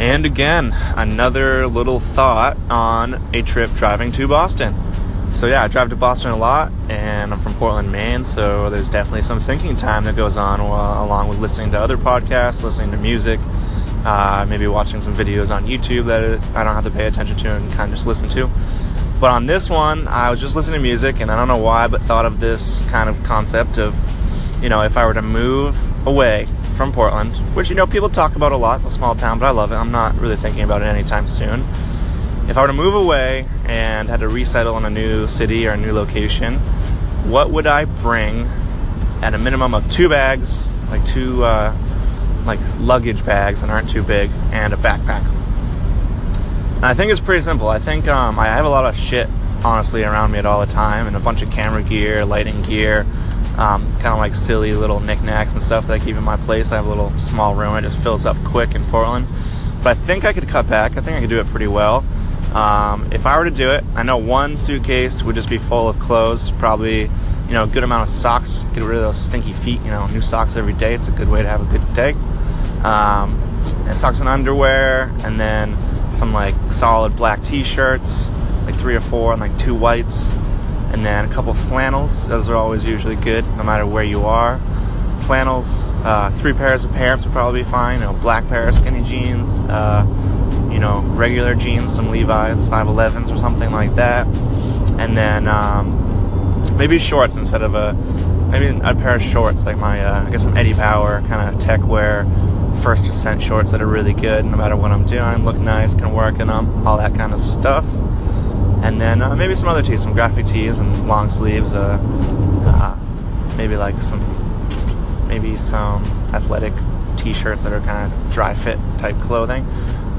And again, another little thought on a trip driving to Boston. So, yeah, I drive to Boston a lot, and I'm from Portland, Maine, so there's definitely some thinking time that goes on along with listening to other podcasts, listening to music, uh, maybe watching some videos on YouTube that I don't have to pay attention to and kind of just listen to. But on this one, I was just listening to music, and I don't know why, but thought of this kind of concept of, you know, if I were to move away from Portland, which you know people talk about a lot. It's a small town, but I love it. I'm not really thinking about it anytime soon. If I were to move away and had to resettle in a new city or a new location, what would I bring at a minimum of two bags, like two uh, like luggage bags that aren't too big, and a backpack? And I think it's pretty simple. I think um, I have a lot of shit honestly around me at all the time, and a bunch of camera gear, lighting gear, um, kind of like silly little knickknacks and stuff that I keep in my place. I have a little small room; it just fills up quick in Portland. But I think I could cut back. I think I could do it pretty well. Um, if I were to do it, I know one suitcase would just be full of clothes, probably you know a good amount of socks. Get rid of those stinky feet. You know, new socks every day. It's a good way to have a good day. Um, and socks and underwear, and then some like solid black T-shirts, like three or four, and like two whites and then a couple flannels. Those are always usually good, no matter where you are. Flannels, uh, three pairs of pants would probably be fine. You know, black pair of skinny jeans, uh, you know, regular jeans, some Levi's 511s or something like that, and then um, maybe shorts instead of a maybe a pair of shorts like my uh, I guess some Eddie Bauer kind of tech wear first ascent shorts that are really good no matter what I'm doing, look nice, can work in them, all that kind of stuff and then uh, maybe some other tees, some graphic tees and long sleeves. Uh, uh, maybe like some, maybe some athletic t-shirts that are kind of dry fit type clothing.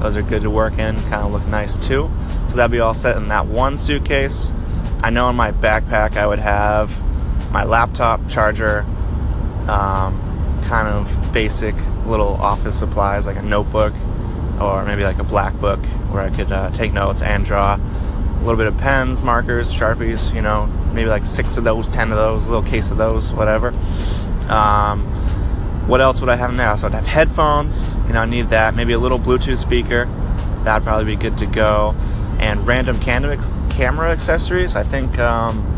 Those are good to work in, kind of look nice too. So that'd be all set in that one suitcase. I know in my backpack I would have my laptop charger, um, kind of basic little office supplies like a notebook or maybe like a black book where I could uh, take notes and draw little bit of pens, markers, sharpies, you know, maybe like six of those, ten of those, a little case of those, whatever. Um, what else would I have in there? So I'd have headphones, you know, I need that. Maybe a little Bluetooth speaker, that'd probably be good to go. And random camera accessories. I think um,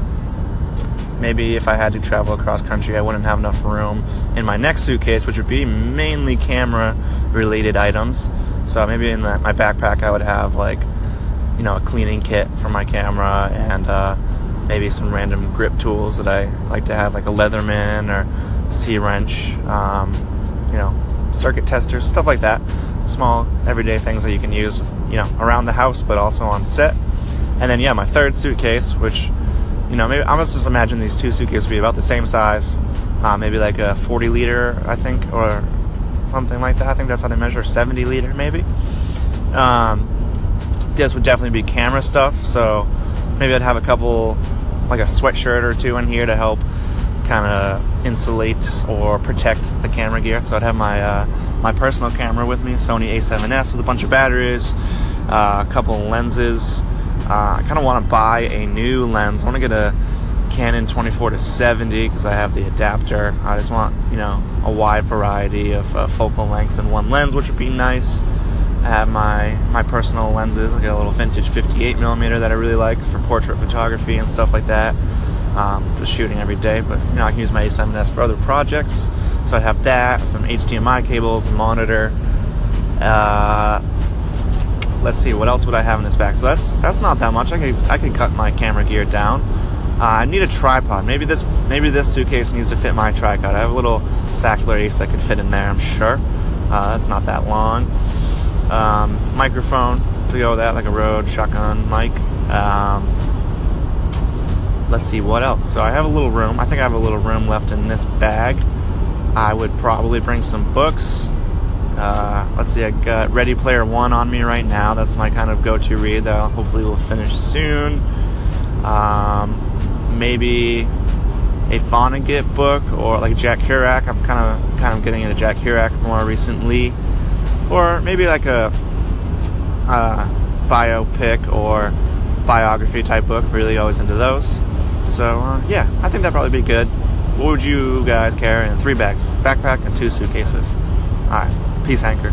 maybe if I had to travel across country, I wouldn't have enough room in my next suitcase, which would be mainly camera related items. So maybe in the, my backpack, I would have like you know, a cleaning kit for my camera and uh, maybe some random grip tools that I like to have, like a Leatherman or C wrench, um, you know, circuit testers, stuff like that. Small everyday things that you can use, you know, around the house, but also on set. And then, yeah, my third suitcase, which, you know, maybe I must just imagine these two suitcases be about the same size, uh, maybe like a 40 liter, I think, or something like that. I think that's how they measure 70 liter, maybe. Um, this would definitely be camera stuff. So maybe I'd have a couple, like a sweatshirt or two in here to help kind of insulate or protect the camera gear. So I'd have my uh, my personal camera with me, Sony A7S with a bunch of batteries, uh, a couple lenses. Uh, I kind of want to buy a new lens. I want to get a Canon 24 to 70 because I have the adapter. I just want you know a wide variety of uh, focal lengths in one lens, which would be nice. I have my my personal lenses. I got a little vintage 58 millimeter that I really like for portrait photography and stuff like that. Um, just shooting every day, but you know I can use my A7S for other projects. So I'd have that, some HDMI cables, a monitor. Uh, let's see, what else would I have in this bag? So that's that's not that much. I could I could cut my camera gear down. Uh, I need a tripod. Maybe this maybe this suitcase needs to fit my tripod. I have a little Sachtler Ace that could fit in there. I'm sure. Uh, that's not that long um, microphone to go with that, like a Rode shotgun mic. Um, let's see what else. So I have a little room. I think I have a little room left in this bag. I would probably bring some books. Uh, let's see, I got Ready Player One on me right now. That's my kind of go-to read that I'll hopefully will finish soon. Um, maybe a Vonnegut book or like Jack Kerouac. I'm kind of kind of getting into Jack Kerouac more recently or maybe like a, a biopic or biography type book. Really always into those. So uh, yeah, I think that'd probably be good. What would you guys carry in three bags, backpack, and two suitcases? All right, peace, anchor.